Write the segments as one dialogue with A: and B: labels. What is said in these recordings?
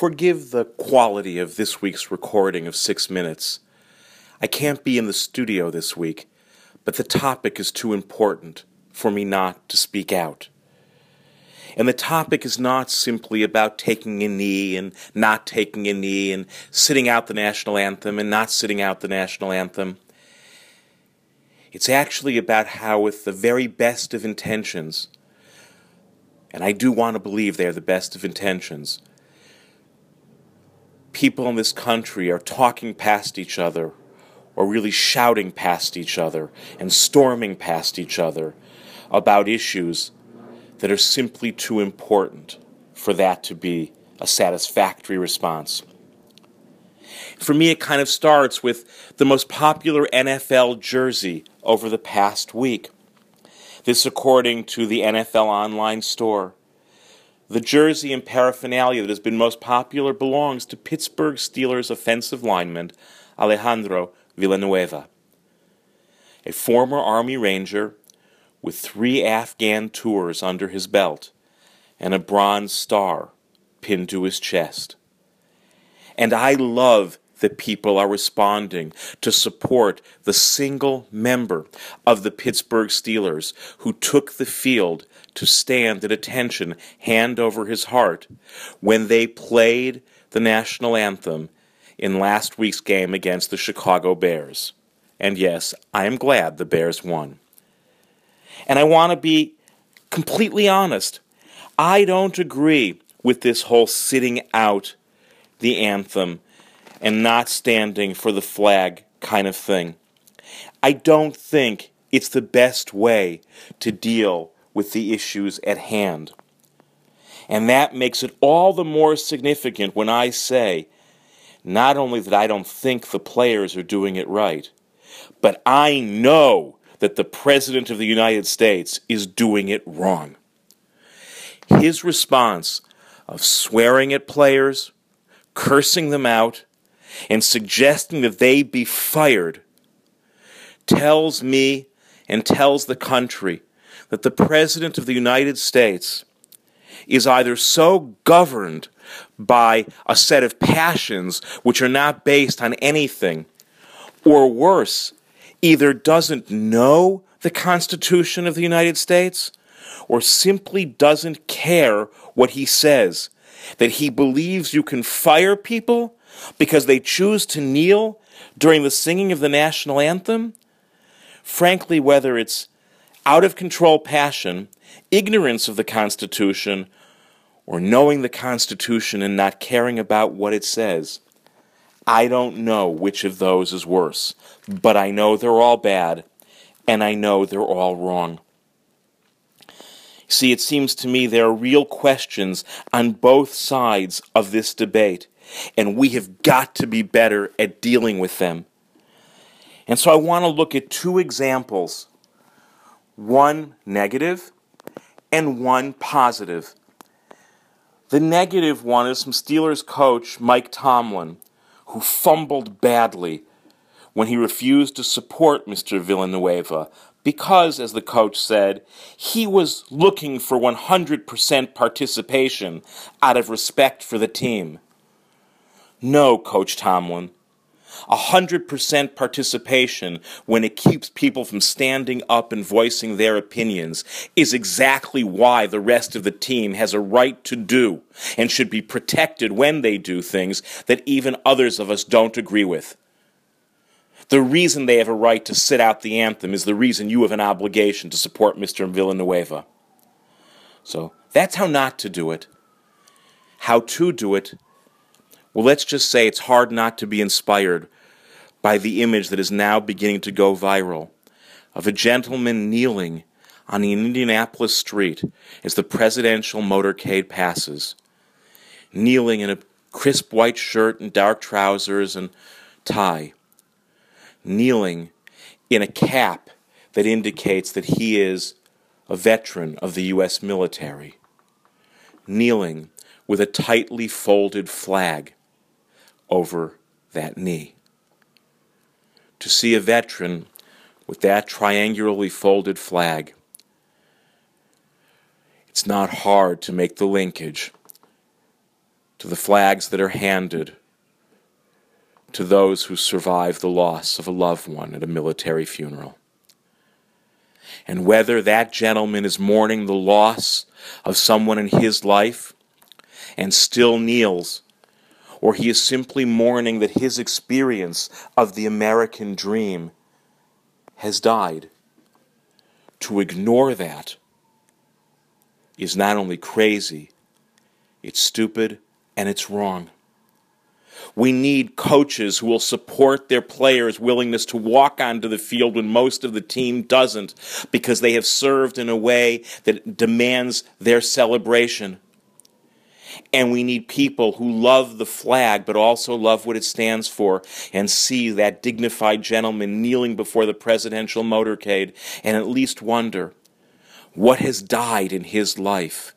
A: Forgive the quality of this week's recording of Six Minutes. I can't be in the studio this week, but the topic is too important for me not to speak out. And the topic is not simply about taking a knee and not taking a knee and sitting out the national anthem and not sitting out the national anthem. It's actually about how, with the very best of intentions, and I do want to believe they are the best of intentions, people in this country are talking past each other or really shouting past each other and storming past each other about issues that are simply too important for that to be a satisfactory response. For me, it kind of starts with the most popular NFL jersey over the past week. This, according to the NFL online store. The jersey and paraphernalia that has been most popular belongs to Pittsburgh Steelers offensive lineman Alejandro Villanueva, a former Army Ranger with three Afghan tours under his belt and a bronze star pinned to his chest. And I love that people are responding to support the single member of the Pittsburgh Steelers who took the field to stand at attention, hand over his heart, when they played the national anthem in last week's game against the Chicago Bears. And yes, I am glad the Bears won. And I want to be completely honest. I don't agree with this whole sitting out the anthem and not standing for the flag kind of thing. I don't think it's the best way to deal with the issues at hand. And that makes it all the more significant when I say not only that I don't think the players are doing it right, but I know that the President of the United States is doing it wrong. His response of swearing at players, cursing them out, and suggesting that they be fired tells me and tells the country that the President of the United States is either so governed by a set of passions which are not based on anything, or worse, either doesn't know the Constitution of the United States or simply doesn't care what he says. That he believes you can fire people because they choose to kneel during the singing of the national anthem. Frankly, whether it's out of control passion, ignorance of the Constitution, or knowing the Constitution and not caring about what it says, I don't know which of those is worse, but I know they're all bad, and I know they're all wrong. See, it seems to me there are real questions on both sides of this debate, and we have got to be better at dealing with them. And so I want to look at two examples one negative and one positive. The negative one is from Steelers coach Mike Tomlin who fumbled badly when he refused to support Mr. Villanueva because, as the coach said, he was looking for 100% participation out of respect for the team. No, Coach Tomlin. A 100% participation when it keeps people from standing up and voicing their opinions is exactly why the rest of the team has a right to do and should be protected when they do things that even others of us don't agree with. The reason they have a right to sit out the anthem is the reason you have an obligation to support Mr. Villanueva. So that's how not to do it. How to do it well, let's just say it's hard not to be inspired by the image that is now beginning to go viral of a gentleman kneeling on an Indianapolis street as the presidential motorcade passes, kneeling in a crisp white shirt and dark trousers and tie, kneeling in a cap that indicates that he is a veteran of the U.S. military, kneeling with a tightly folded flag over that knee. To see a veteran with that triangularly folded flag, it's not hard to make the linkage to the flags that are handed to those who survive the loss of a loved one at a military funeral. And whether that gentleman is mourning the loss of someone in his life and still kneels, or he is simply mourning that his experience of the American dream has died, to ignore that is not only crazy, it's stupid and it's wrong. We need coaches who will support their players' willingness to walk onto the field when most of the team doesn't because they have served in a way that demands their celebration. And we need people who love the flag but also love what it stands for and see that dignified gentleman kneeling before the presidential motorcade and at least wonder what has died in his life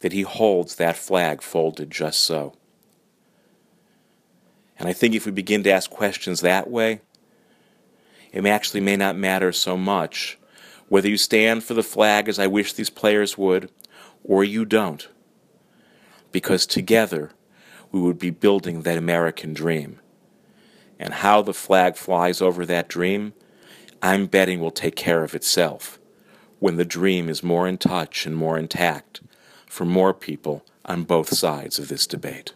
A: that he holds that flag folded just so. And I think if we begin to ask questions that way, it actually may not matter so much whether you stand for the flag as I wish these players would, or you don't. Because together we would be building that American dream. And how the flag flies over that dream, I'm betting will take care of itself when the dream is more in touch and more intact for more people on both sides of this debate.